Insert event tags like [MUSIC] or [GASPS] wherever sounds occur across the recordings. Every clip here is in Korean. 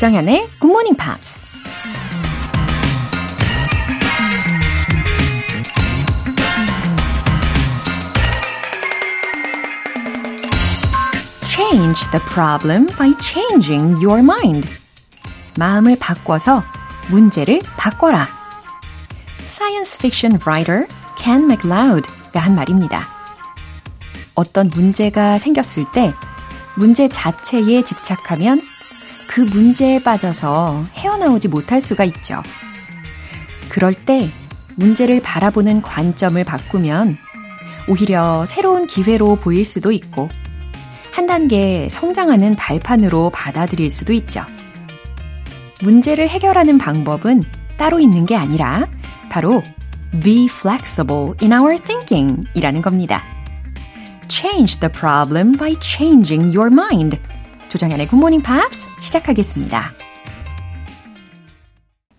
Good Morning Pops. Change the problem by changing your mind. 마음을 바꿔서 문제를 바꿔라. Science fiction writer Ken MacLeod가 한 말입니다. 어떤 문제가 생겼을 때 문제 자체에 집착하면 그 문제에 빠져서 헤어나오지 못할 수가 있죠. 그럴 때 문제를 바라보는 관점을 바꾸면 오히려 새로운 기회로 보일 수도 있고 한 단계 성장하는 발판으로 받아들일 수도 있죠. 문제를 해결하는 방법은 따로 있는 게 아니라 바로 be flexible in our thinking 이라는 겁니다. Change the problem by changing your mind. 조정현의 Morning Pops 시작하겠습니다.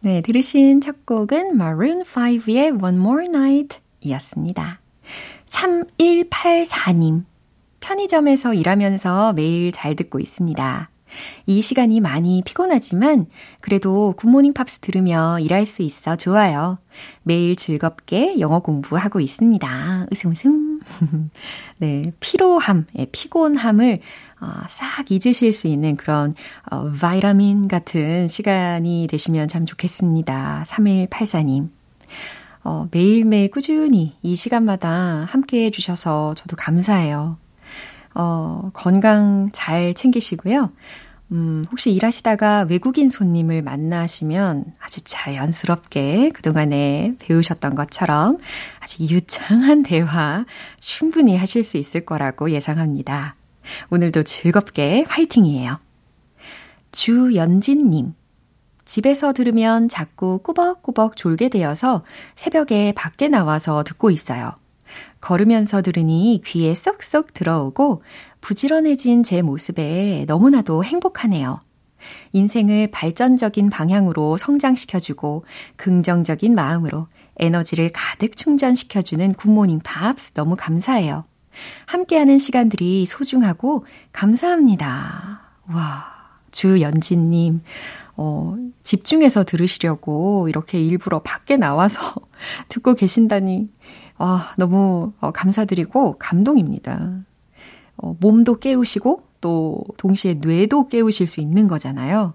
네, 들으신 첫 곡은 Maroon 5의 One More Night 이었습니다. 3184님. 편의점에서 일하면서 매일 잘 듣고 있습니다. 이 시간이 많이 피곤하지만 그래도 굿모닝 팝스 들으며 일할 수 있어 좋아요. 매일 즐겁게 영어 공부하고 있습니다. 웃음 웃음. [LAUGHS] 네, 피로함, 예, 피곤함을 어, 싹 잊으실 수 있는 그런 어, 바이타민 같은 시간이 되시면 참 좋겠습니다. 3184님. 어, 매일매일 꾸준히 이 시간마다 함께 해주셔서 저도 감사해요. 어, 건강 잘 챙기시고요. 음, 혹시 일하시다가 외국인 손님을 만나시면 아주 자연스럽게 그동안에 배우셨던 것처럼 아주 유창한 대화 충분히 하실 수 있을 거라고 예상합니다. 오늘도 즐겁게 화이팅이에요. 주연진님. 집에서 들으면 자꾸 꾸벅꾸벅 졸게 되어서 새벽에 밖에 나와서 듣고 있어요. 걸으면서 들으니 귀에 쏙쏙 들어오고 부지런해진 제 모습에 너무나도 행복하네요. 인생을 발전적인 방향으로 성장시켜주고 긍정적인 마음으로 에너지를 가득 충전시켜주는 굿모닝 팝스 너무 감사해요. 함께하는 시간들이 소중하고 감사합니다. 와, 주연진님, 어, 집중해서 들으시려고 이렇게 일부러 밖에 나와서 [LAUGHS] 듣고 계신다니, 아, 너무 어, 감사드리고 감동입니다. 어, 몸도 깨우시고 또 동시에 뇌도 깨우실 수 있는 거잖아요.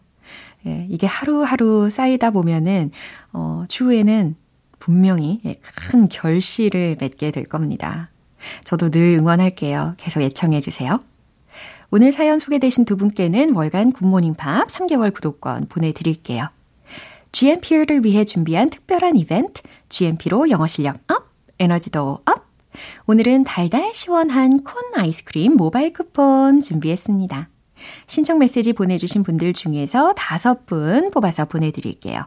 예, 이게 하루하루 쌓이다 보면은 어, 추후에는 분명히 예, 큰 결실을 맺게 될 겁니다. 저도 늘 응원할게요. 계속 애청해 주세요. 오늘 사연 소개되신 두 분께는 월간 굿모닝 팝스 3개월 구독권 보내드릴게요. GMP를 위해 준비한 특별한 이벤트, GMP로 영어 실력 up, 에너지도 up! 오늘은 달달 시원한 콘 아이스크림 모바일 쿠폰 준비했습니다. 신청 메시지 보내주신 분들 중에서 다섯 분 뽑아서 보내드릴게요.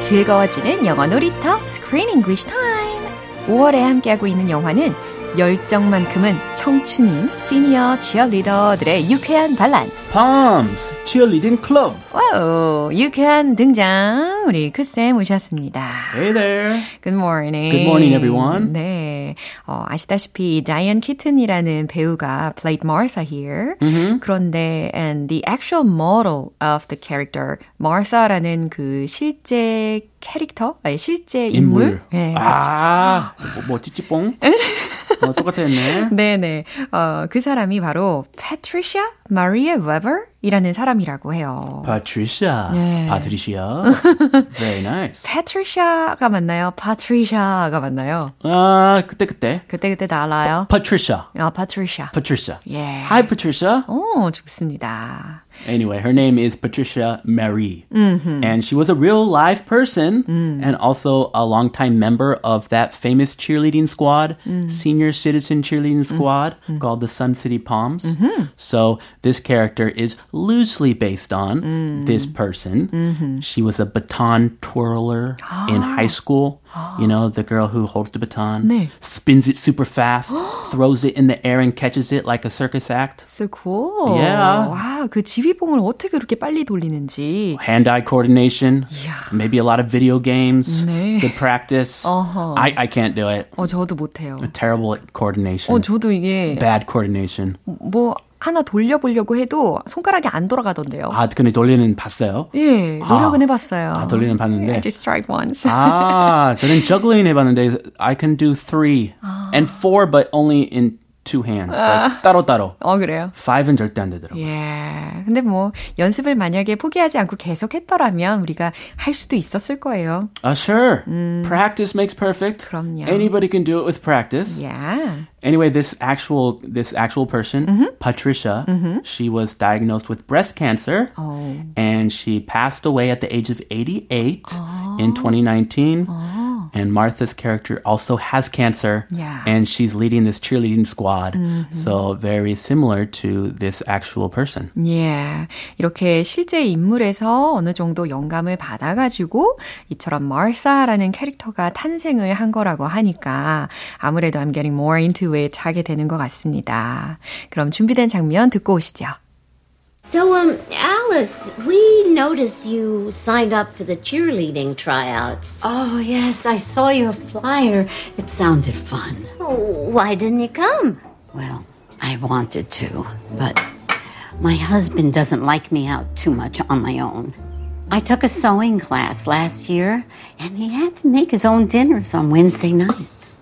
즐거워지는 영어 놀이터 Screen English Time 5월에 함께하고 있는 영화는 열정만큼은 청춘인 시니어 치어리더들의 유쾌한 반란. Poms Cheerleading Club. 와우, 유쾌한 등장 우리 크쌤 오셨습니다. Hey there. Good morning. Good morning, everyone. 네, 어, 아시다시피 다이언 키튼이라는 배우가 played Martha here. Mm-hmm. 그런데 and the actual model of the character Martha라는 그 실제 캐릭터, 아니, 실제 인물. 인물. 네, 아, 뭐, 뭐 찌찌뽕? 어, 똑같았네. 네네. 어, 그 사람이 바로 Patricia Maria Weber이라는 사람이라고 해요. Patricia. 네. Patricia. Very nice. Patricia가 맞나요? Patricia가 맞나요? 아, 그때 그때. 그때그때 달라요. Patricia. 아, Patricia. Patricia. 예. Hi, Patricia. 오, 좋습니다. Anyway, her name is Patricia Marie. Mm-hmm. And she was a real live person Mm. and also a longtime member of that famous cheerleading squad, Mm. senior citizen cheerleading squad called the Sun City Palms. Mm-hmm. So this character is loosely based on Mm. this person. Mm-hmm. She was a baton twirler in [GASPS] high school. You know, the girl who holds the baton, 네. spins it super fast, [GASPS] throws it in the air and catches it like a circus act. So cool. Yeah. 와, 그 지휘봉을 어떻게 그렇게 빨리 돌리는지. hand-eye coordination, maybe a lot of video games, 네. good practice. 어허. I, I can't do it. 어, 저도 못해요. Terrible at coordination. 어, 저도 이게 Bad coordination. 뭐 하나 돌려보려고 해도 손가락이 안 돌아가던데요. 아, 근데 돌리는 봤어요? 예, 노력은 아. 해봤어요. 아, 돌리는 봤는데. I just tried once. 아, 저는 [LAUGHS] juggling 해봤는데 I can do three and four, but only in two hands. Like, 따로따로. 어, 그래요? Five은 절대 안 되더라고요. 예. 근데 뭐, 연습을 만약에 포기하지 않고 계속 했더라면 우리가 할 수도 있었을 거예요. Uh, sure. Practice makes perfect. 그럼요. Anybody can do it with practice. Yeah. Anyway, this actual this actual person, Patricia, she was diagnosed with breast cancer, Oh. and she passed away at the age of 88 in 2019. And Martha's character also has cancer, Yeah. and she's leading this cheerleading squad. So very similar to this actual person. 예. 이렇게 실제 인물에서 어느 정도 영감을 받아가지고 이처럼 마르사라는 캐릭터가 탄생을 한 거라고 하니까 아무래도 I'm getting more into it 하게 되는 것 같습니다. 그럼 준비된 장면 듣고 오시죠. So, um, Alice, we noticed you signed up for the cheerleading tryouts. Oh, yes, I saw your flyer. It sounded fun. Why didn't you come? Well, I wanted to, but my husband doesn't like me out too much on my own. I took a sewing class last year, and he had to make his own dinners on Wednesday nights.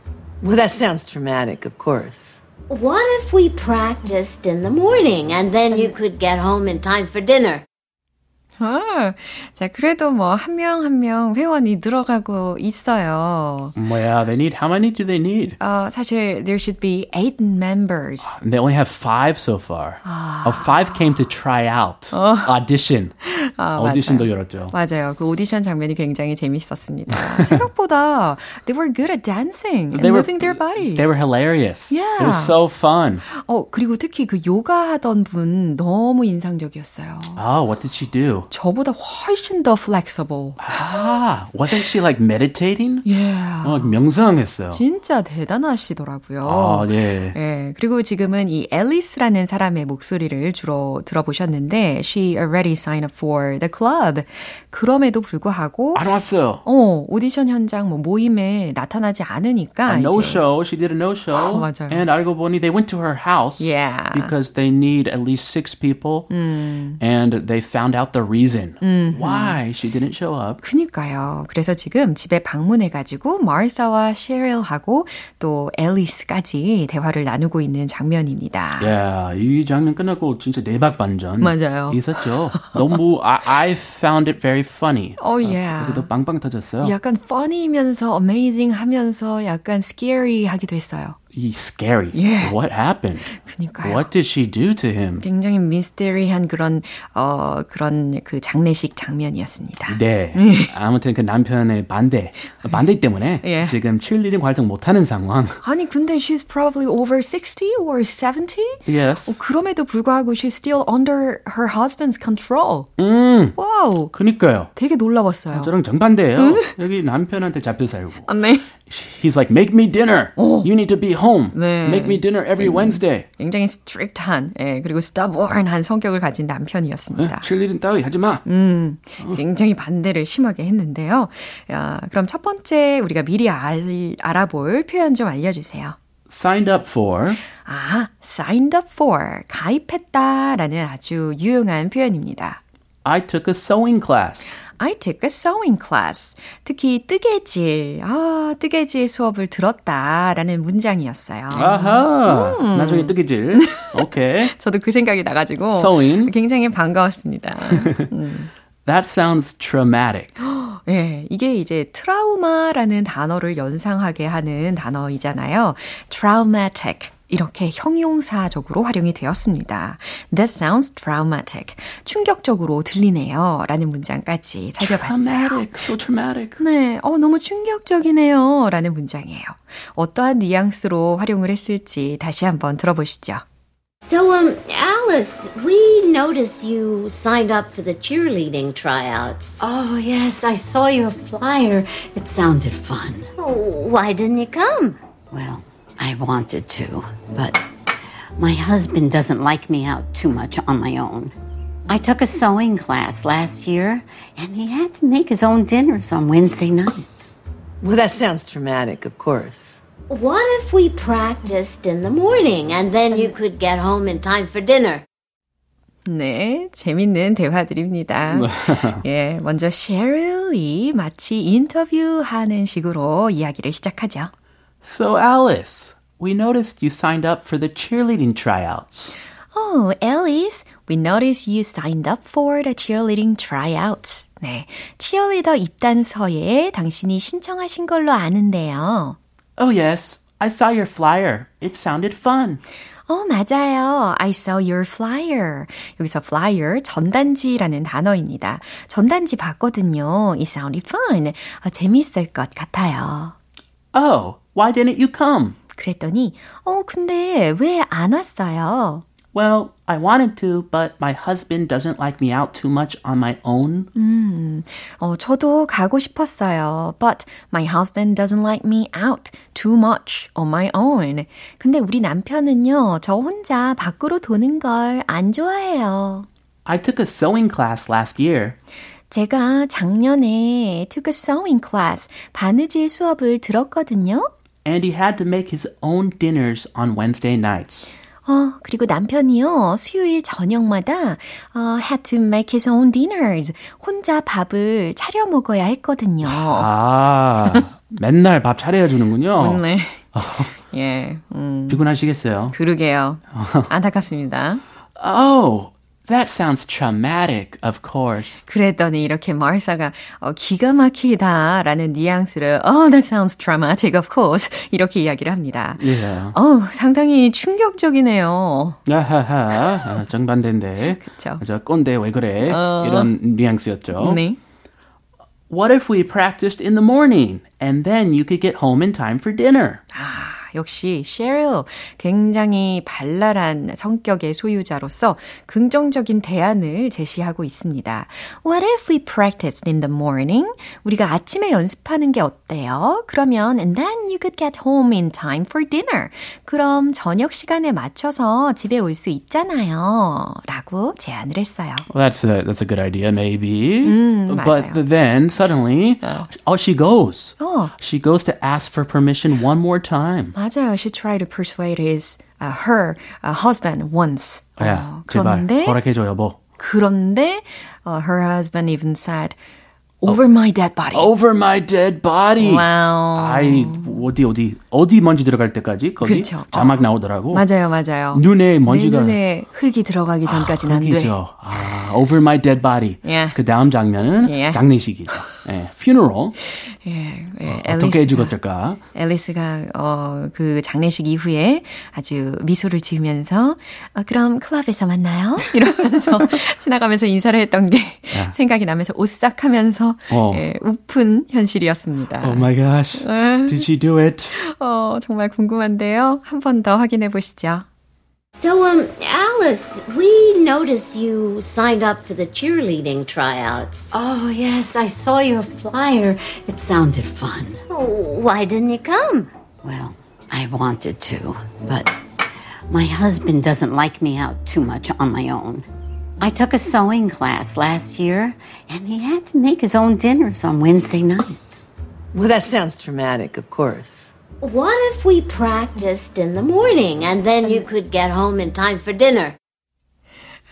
Well, that sounds traumatic, of course. What if we practiced in the morning and then you could get home in time for dinner? 아, 자, 그래도 뭐, 한 명 한 명 회원이 늘어가고 있어요. Well, they need how many do they need? 어, 사실, there should be eight members. They only have five so far. Oh, five came to try out, audition. 아, 오디션도 맞아요. 열었죠. 맞아요. 그 오디션 장면이 굉장히 재밌었습니다. 생각보다 they were good at dancing and They were moving their bodies. They were hilarious. Yeah. It was so fun. 어, 그리고 특히 그 요가 하던 분 너무 인상적이었어요. Oh, what did she do? 저보다 훨씬 더 flexible. Ah, wasn't she like meditating? Yeah. 어, 명상했어요. 진짜 대단하시더라고요. 아, 네. 예, 그리고 지금은 이 앨리스라는 사람의 목소리를 주로 들어보셨는데 she already signed up for the club. 그럼에도 불구하고 안 왔어요. 어, 오디션 현장 뭐 모임에 나타나지 않으니까 A no 이제 show. She did a no show. 맞아요. And 알고 보니 they went to her house. Yeah. Because they need at least six people. And they found out the reason why she didn't show up. 그니까요. 그래서 지금 집에 방문해가지고 마르사와 셰릴하고 또 앨리스까지 대화를 나누고 있는 장면입니다. Yeah, 이 장면 끝나고 진짜 대박 반전 맞아요. 있었죠. 너무 I, I found it very funny. Oh yeah. 그래도 빵빵 터졌어요. 약간 funny면서 amazing 하면서 약간 scary 하기도 했어요. He scary. Yeah. What happened? 그니까요. What did she do to him? 굉장히 미스테리한 그런 어 그런 그 장례식 장면이었습니다. 네. 아무튼 그 남편의 반대, 반대 때문에 예. 지금 cheerleading 활동 못하는 상황. 아니 근데 she's probably over 60 or 70? Yes. 어, 그럼에도 불구하고 she's still under her husband's control. 음, 와우. 그니까요. 되게 놀라웠어요. 저랑 정반대예요. 여기 남편한테 잡혀 살고. 아, 네. He's like, make me dinner. You need to be home. 네. Make me dinner every Wednesday. 굉장히 strict한, 예, 그리고 stubborn한 성격을 가진 남편이었습니다. 칠리딩 따위 하지 마. 굉장히 반대를 심하게 했는데요. 야, 그럼 첫 번째 우리가 미리 알, 알아볼 표현 좀 알려주세요. Signed up for. 아, signed up for, 가입했다라는 아주 유용한 표현입니다. I took a sewing class. I took a sewing class. 특히 뜨개질, 아, 뜨개질 수업을 들었다라는 문장이었어요. 아하. 나중에 뜨개질. [LAUGHS] 오케이. 저도 그 생각이 나가지고 Sewing. 굉장히 반가웠습니다. [LAUGHS] That sounds traumatic. [GASPS] 예, 이게 이제 트라우마라는 단어를 연상하게 하는 단어이잖아요. traumatic. 이렇게 형용사적으로 활용이 되었습니다. That sounds traumatic. 충격적으로 들리네요. 라는 문장까지 살펴봤어요. Traumatic. So traumatic. 네, 어, 너무 충격적이네요. 라는 문장이에요. 어떠한 뉘앙스로 활용을 했을지 다시 한번 들어보시죠. So, um, Alice, we noticed you signed up for the cheerleading tryouts. Oh, yes, I saw your flyer. It sounded fun. Why didn't you come? Well, I wanted to, but my husband doesn't like me out too much on my own. I took a sewing class last year, and he had to make his own dinners on Wednesday nights. Well, that sounds traumatic, of course. What if we practiced in the morning and then you could get home in time for dinner? 네, 재밌는 대화들입니다. [LAUGHS] 예, 먼저 셰릴이 마치 인터뷰하는 식으로 이야기를 시작하죠. So, Alice, we noticed you signed up for the cheerleading tryouts. Oh, Alice, we noticed you signed up for the cheerleading tryouts. 네, 치어리더 입단서에 당신이 신청하신 걸로 아는데요. Oh, yes. I saw your flyer. It sounded fun. 어, 맞아요. I saw your flyer. 여기서 flyer, 전단지라는 단어입니다. 전단지 봤거든요. It sounded fun. 어, 재밌을 것 같아요. Oh, why didn't you come? 그랬더니, 어, 근데 왜 안 왔어요? Well, I wanted to, but my husband doesn't like me out too much on my own. 어, 저도 가고 싶었어요. But my husband doesn't like me out too much on my own. 근데 우리 남편은요, 저 혼자 밖으로 도는 걸 안 좋아해요. I took a sewing class last year. 제가 작년에 took a sewing class, 바느질 수업을 들었거든요. And he had to make his own dinners on Wednesday nights. 어, 그리고 남편이요, 수요일 저녁마다, 어, had to make his own dinners. 혼자 밥을 차려 먹어야 했거든요. 아, 맨날 밥 차려야 주는군요. 네. 예, 음, 피곤하시겠어요? 그러게요. 안타깝습니다. Oh, that sounds traumatic, of course. 그랬더니 이렇게 마르사가 어, 기가 막히다라는 뉘앙스를 Oh, that sounds traumatic, of course. 이렇게 이야기를 합니다. Yeah. 어, 상당히 충격적이네요. 야하하, 아, 정반대인데. 그쵸. 저 꼰대 왜 그래? 이런 뉘앙스였죠. 네. What if we practiced in the morning and then you could get home in time for dinner? 아, 역시 셰릴 굉장히 발랄한 성격의 소유자로서 긍정적인 대안을 제시하고 있습니다. What if we practiced in the morning? 우리가 아침에 연습하는 게 어때요? 그러면 and then you could get home in time for dinner. 그럼 저녁 시간에 맞춰서 집에 올 수 있잖아요. 라고 제안을 했어요. Well, that's a that's a good idea, maybe. 맞아요. but then suddenly, oh, she goes. 어. She goes to ask for permission one more time. 맞아요. She tried to persuade his, uh, her uh, husband once. 야, 어, 제발 그런데 허락해줘 여보. 그런데 uh, her husband even said, over my dead body. Over my dead body. 와우. 아이 어디 어디 어디 먼지 들어갈 때까지 거기 그렇죠. 자막 나오더라고. 맞아요, 맞아요. 눈에 먼지가 내 눈에 흙이 들어가기 전까지는 안 돼. 아, over my dead body. 예. 그 다음 장면은 예. 장례식이죠. 예, funeral. 예, 예, 어 떻게 앨리스가- 죽었을까? 앨리스가 어, 그 장례식 이후에 아주 미소를 지으면서 어, 그럼 클럽에서 만나요? 이러면서 [LAUGHS] 지나가면서 인사를 했던 게 생각이 나면서 오싹하면서 어. 예, 우픈 현실이었습니다. Oh my gosh. Did she do it? 어, 정말 궁금한데요. 한 번 더 확인해 보시죠. So, um, Alice, we noticed you signed up for the cheerleading tryouts. Oh, yes, I saw your flyer. It sounded fun. Why didn't you come? Well, I wanted to, but my husband doesn't like me out too much on my own. I took a sewing class last year, and he had to make his own dinners on Wednesday nights. Well, that sounds traumatic, of course. What if we practiced in the morning and then you could get home in time for dinner?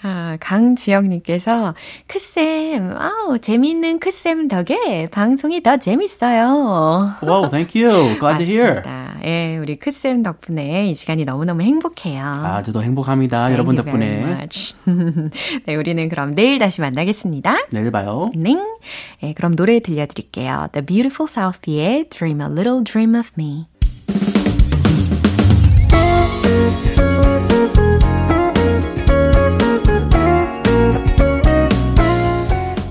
아, 강지영님께서, 크쌤, 아우, 재미있는 크쌤 덕에 방송이 더 재밌어요. Wow, thank you. Glad to hear. 맞습니다. 예, 우리 크쌤 덕분에 이 시간이 너무너무 행복해요. 아, 저도 행복합니다. 여러분 덕분에. [LAUGHS] 네, 우리는 그럼 내일 다시 만나겠습니다. 내일 봐요. 네. 네, 그럼 노래 들려드릴게요. The Beautiful South의 Dream a Little Dream of Me.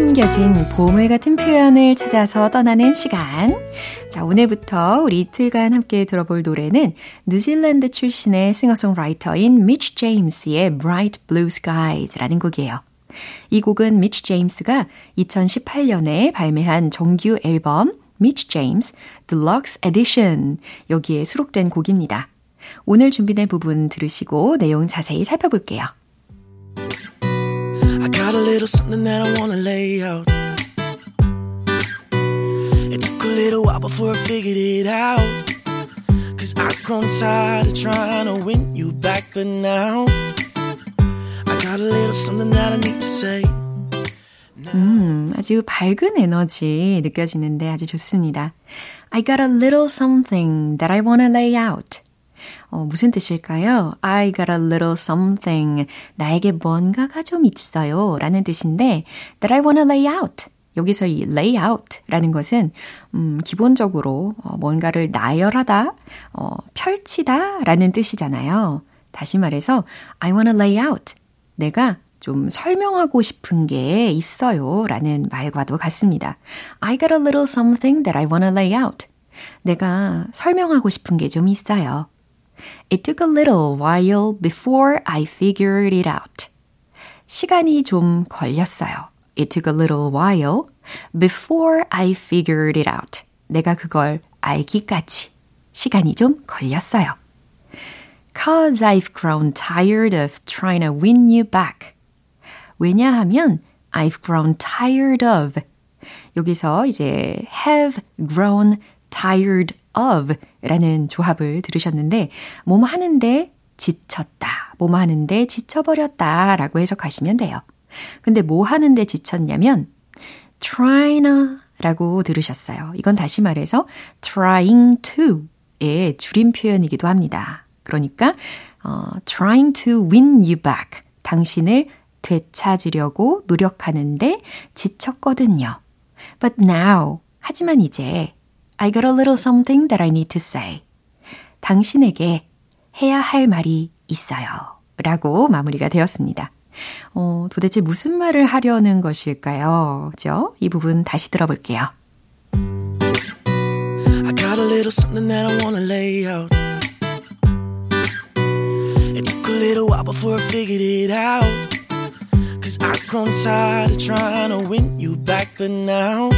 숨겨진 보물 같은 표현을 찾아서 떠나는 시간. 자, 오늘부터 우리 이틀간 함께 들어볼 노래는 뉴질랜드 출신의 싱어송라이터인 미치 제임스의 Bright Blue Skies라는 곡이에요. 이 곡은 미치 제임스가 2018년에 발매한 정규 앨범 미치 제임스 Deluxe Edition 여기에 수록된 곡입니다. 오늘 준비된 부분 들으시고 내용 자세히 살펴볼게요. I got a little something that I wanna lay out. It took a little while before I figured it out. Cause I've grown tired of trying to win you back, but now I got a little something that I need to say. 음, 아주 밝은 에너지 느껴지는데 아주 좋습니다. I got a little something that I wanna lay out. 어, 무슨 뜻일까요? I got a little something. 나에게 뭔가가 좀 있어요. 라는 뜻인데, that I wanna lay out. 여기서 이 lay out 라는 것은, 음, 기본적으로 어, 뭔가를 나열하다, 어, 펼치다 라는 뜻이잖아요. 다시 말해서, I wanna lay out. 내가 좀 설명하고 싶은 게 있어요. 라는 말과도 같습니다. I got a little something that I wanna lay out. 내가 설명하고 싶은 게 좀 있어요. It took a little while before I figured it out. 시간이 좀 걸렸어요. It took a little while before I figured it out. 내가 그걸 알기까지 시간이 좀 걸렸어요. Cause I've grown tired of trying to win you back. 왜냐하면 I've grown tired of 여기서 이제 have grown tired of 라는 조합을 들으셨는데 뭐뭐 하는데 지쳤다. 뭐뭐 하는데 지쳐버렸다 라고 해석하시면 돼요. 근데 뭐 하는데 지쳤냐면 trying 라고 들으셨어요. 이건 다시 말해서 trying to의 줄임 표현이기도 합니다. 그러니까 어, trying to win you back. 당신을 되찾으려고 노력하는데 지쳤거든요. But now, 하지만 이제 I got a little something that I need to say. 당신에게 해야 할 말이 있어요. 라고 마무리가 되었습니다. 어, 도대체 무슨 말을 하려는 것일까요? 그죠? 이 부분 다시 들어볼게요. I got a little something that I wanna lay out. It took a little while before I figured it out. Cause I've grown tired of trying to win you back, but now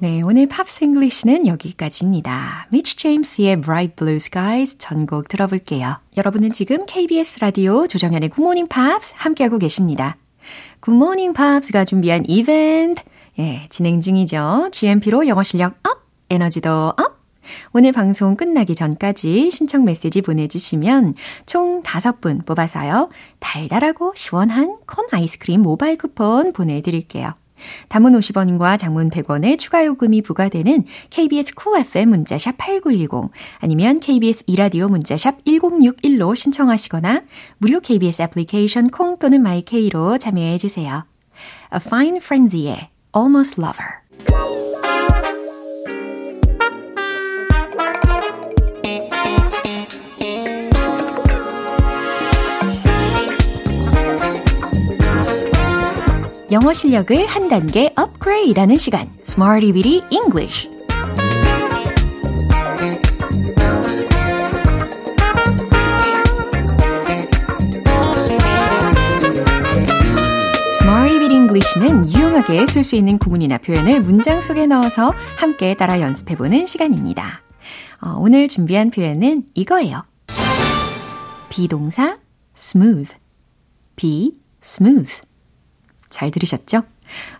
네, 오늘 팝스 잉글리시는 여기까지입니다. 미치 제임스의 Bright Blue Skies 전곡 들어볼게요. 여러분은 지금 KBS 라디오 조정현의 굿모닝 팝스 함께하고 계십니다. 굿모닝 팝스가 준비한 이벤트 예, 진행 중이죠. GMP로 영어 실력 up, 에너지도 up. 오늘 방송 끝나기 전까지 신청 메시지 보내주시면 총 5분 뽑아서요. 달달하고 시원한 콘 아이스크림 모바일 쿠폰 보내드릴게요. 단문 50원과 장문 100원의 추가 요금이 부과되는 KBS 쿨 FM 문자샵 8910 아니면 KBS 이라디오 문자샵 1061로 신청하시거나 무료 KBS 애플리케이션 콩 또는 마이케이로 참여해 주세요. A Fine Frenzy의 Almost Lover 영어 실력을 한 단계 업그레이드하는 시간, Smarty Weedy English. English는 유용하게 쓸 수 있는 구문이나 표현을 문장 속에 넣어서 함께 따라 연습해보는 시간입니다. 어, 오늘 준비한 표현은 이거예요. 비동사 smooth, be smooth. 잘 들으셨죠?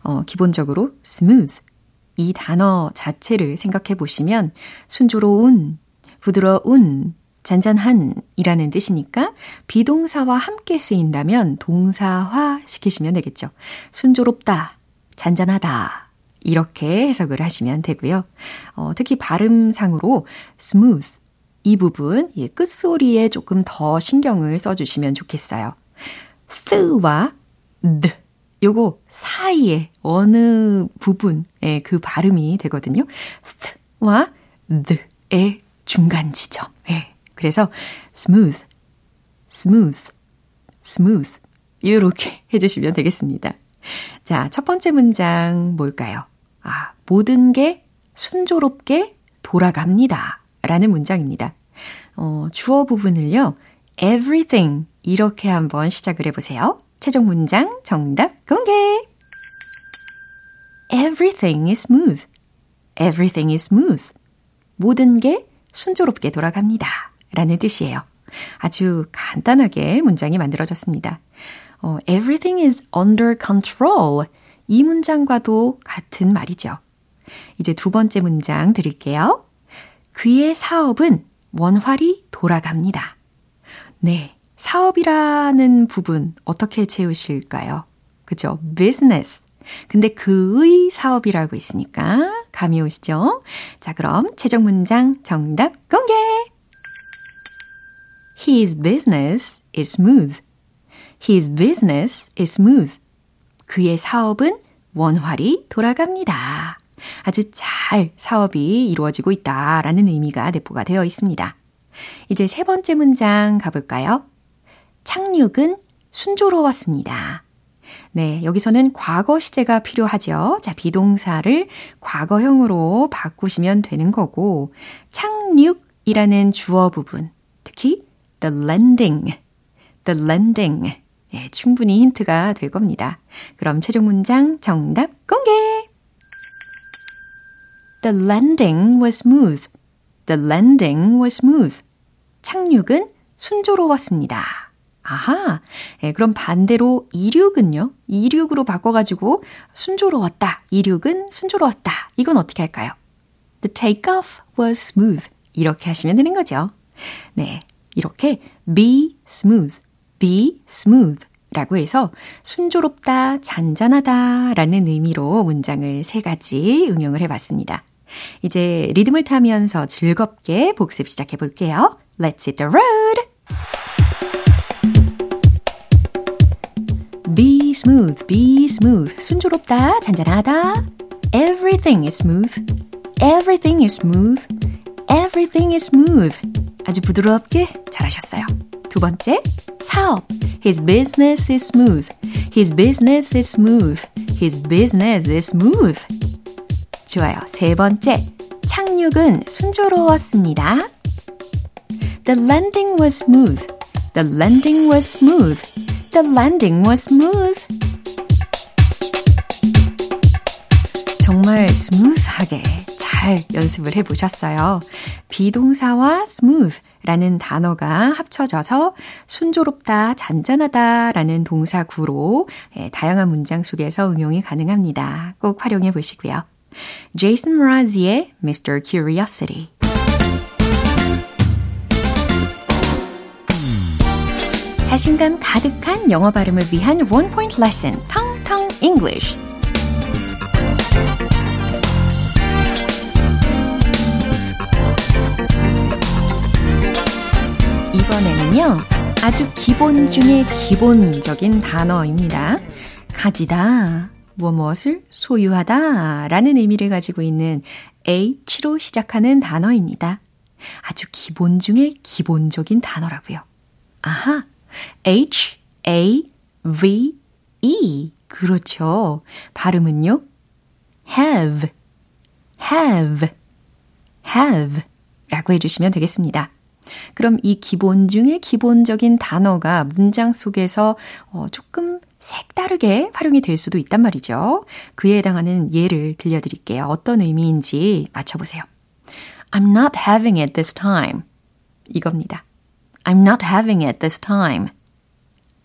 어, 기본적으로 smooth 이 단어 자체를 생각해 보시면 순조로운, 부드러운, 잔잔한 이라는 뜻이니까 비동사와 함께 쓰인다면 동사화 시키시면 되겠죠. 순조롭다, 잔잔하다. 이렇게 해석을 하시면 되고요. 어, 특히 발음상으로 smooth 이 부분 예, 끝소리에 조금 더 신경을 써주시면 좋겠어요. th와 the 요거 사이에 어느 부분에 그 발음이 되거든요. th와 the의 중간 지점. 예. 그래서 smooth, smooth, smooth 이렇게 해주시면 되겠습니다. 자, 첫 번째 문장 뭘까요? 아, 모든 게 순조롭게 돌아갑니다. 라는 문장입니다. 어, 주어 부분을요, everything 이렇게 한번 시작을 해보세요. 최종 문장 정답 공개! Everything is smooth. Everything is smooth. 모든 게 순조롭게 돌아갑니다. 라는 뜻이에요. 아주 간단하게 문장이 만들어졌습니다. 어, everything is under control. 이 문장과도 같은 말이죠. 이제 두 번째 문장 드릴게요. 그의 사업은 원활히 돌아갑니다. 네. 사업이라는 부분 어떻게 채우실까요? 그죠? business. 근데 그의 사업이라고 있으니까 감이 오시죠? 자, 그럼 최종 문장 정답 공개! His business is smooth. His business is smooth. 그의 사업은 원활히 돌아갑니다. 아주 잘 사업이 이루어지고 있다라는 의미가 내포가 되어 있습니다. 이제 세 번째 문장 가볼까요? 착륙은 순조로웠습니다. 네, 여기서는 과거 시제가 필요하죠. 자, 비동사를 과거형으로 바꾸시면 되는 거고, 착륙이라는 주어 부분, 특히 the landing, the landing. 예, 충분히 힌트가 될 겁니다. 그럼 최종 문장 정답 공개! The landing was smooth. The landing was smooth. 착륙은 순조로웠습니다. 아하. 예, 그럼 반대로 이륙은요? 이륙으로 바꿔가지고 순조로웠다. 이륙은 순조로웠다. 이건 어떻게 할까요? The takeoff was smooth. 이렇게 하시면 되는 거죠. 네. 이렇게 be smooth, be smooth 라고 해서 순조롭다, 잔잔하다 라는 의미로 문장을 세 가지 응용을 해 봤습니다. 이제 리듬을 타면서 즐겁게 복습 시작해 볼게요. Let's hit the road! Be smooth, be smooth. 순조롭다, 잔잔하다. Everything is smooth. Everything is smooth. Everything is smooth. 아주 부드럽게 잘하셨어요. 두 번째, 사업. His business is smooth. His business is smooth. His business is smooth. 좋아요. 세 번째, 착륙은 순조로웠습니다. The landing was smooth. The landing was smooth. The landing was smooth. 정말 스무스하게 잘 연습을 해 보셨어요. be동사와 smooth라는 단어가 합쳐져서 순조롭다, 잔잔하다 라는 동사 구로 다양한 문장 속에서 응용이 가능합니다. 꼭 활용해 보시고요. Jason Mraz이의 Mr. Curiosity. 자신감 가득한 영어 발음을 위한 원 포인트 레슨, 텅텅 English. 이번에는요, 아주 기본 중에 기본적인 단어입니다. 가지다, 무엇을 소유하다 라는 의미를 가지고 있는 H로 시작하는 단어입니다. 아주 기본 중에 기본적인 단어라고요. 아하, H, A, V, E 그렇죠. 발음은요. have, have, have 라고 해주시면 되겠습니다. 그럼 이 기본 중에 기본적인 단어가 문장 속에서 어, 조금 색다르게 활용이 될 수도 있단 말이죠. 그에 해당하는 예를 들려드릴게요. 어떤 의미인지 맞춰보세요. I'm not having it this time. 이겁니다. I'm not having it this time.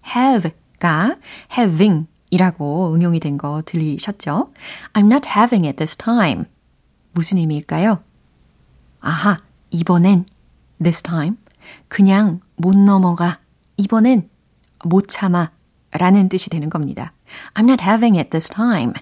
have가 having 이라고 응용이 된 거 들리셨죠? I'm not having it this time. 무슨 의미일까요? 아하, 이번엔 this time 그냥 못 넘어가. 이번엔 못 참아 라는 뜻이 되는 겁니다. I'm not having it this time.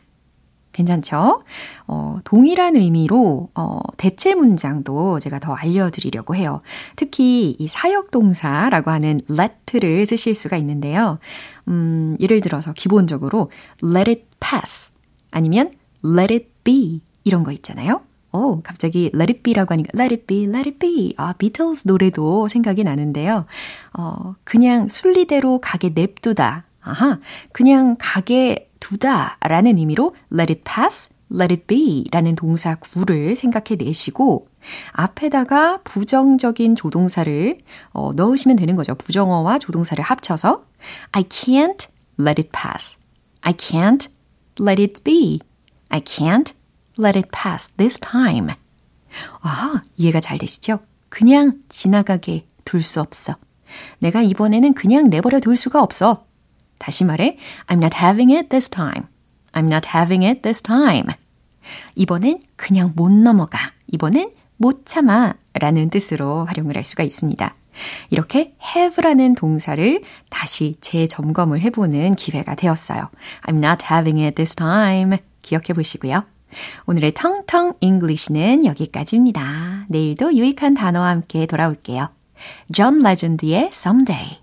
괜찮죠? 어, 동일한 의미로 어, 대체 문장도 제가 더 알려드리려고 해요. 특히 이 사역동사라고 하는 let를 쓰실 수가 있는데요. 음, 예를 들어서 기본적으로 let it pass 아니면 let it be 이런 거 있잖아요. 오, 갑자기 let it be라고 하니까 let it be, let it be. 아, 비틀스 노래도 생각이 나는데요. 어, 그냥 순리대로 가게 냅두다. 아하, 그냥 가게 두다 라는 의미로 let it pass, let it be 라는 동사 구를 생각해 내시고 앞에다가 부정적인 조동사를 어, 넣으시면 되는 거죠. 부정어와 조동사를 합쳐서 I can't let it pass. I can't let it be. I can't let it pass this time. 아, 이해가 잘 되시죠? 그냥 지나가게 둘 수 없어. 내가 이번에는 그냥 내버려 둘 수가 없어. 다시 말해, I'm not having it this time. I'm not having it this time. 이번엔 그냥 못 넘어가. 이번엔 못 참아. 라는 뜻으로 활용을 할 수가 있습니다. 이렇게 have라는 동사를 다시 재점검을 해보는 기회가 되었어요. I'm not having it this time. 기억해 보시고요. 오늘의 텅텅 잉글리시는 여기까지입니다. 내일도 유익한 단어와 함께 돌아올게요. 존 레전드의 Someday.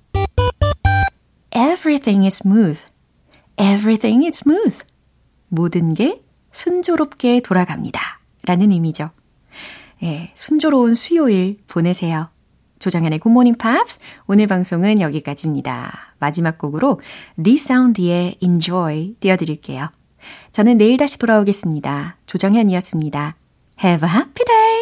Everything is smooth. Everything is smooth. 모든 게 순조롭게 돌아갑니다. 라는 의미죠. 예, 순조로운 수요일 보내세요. 조정현의 굿모닝 팝스 오늘 방송은 여기까지입니다. 마지막 곡으로 The Sound의 Enjoy 띄워드릴게요. 저는 내일 다시 돌아오겠습니다. 조정현이었습니다. Have a happy day!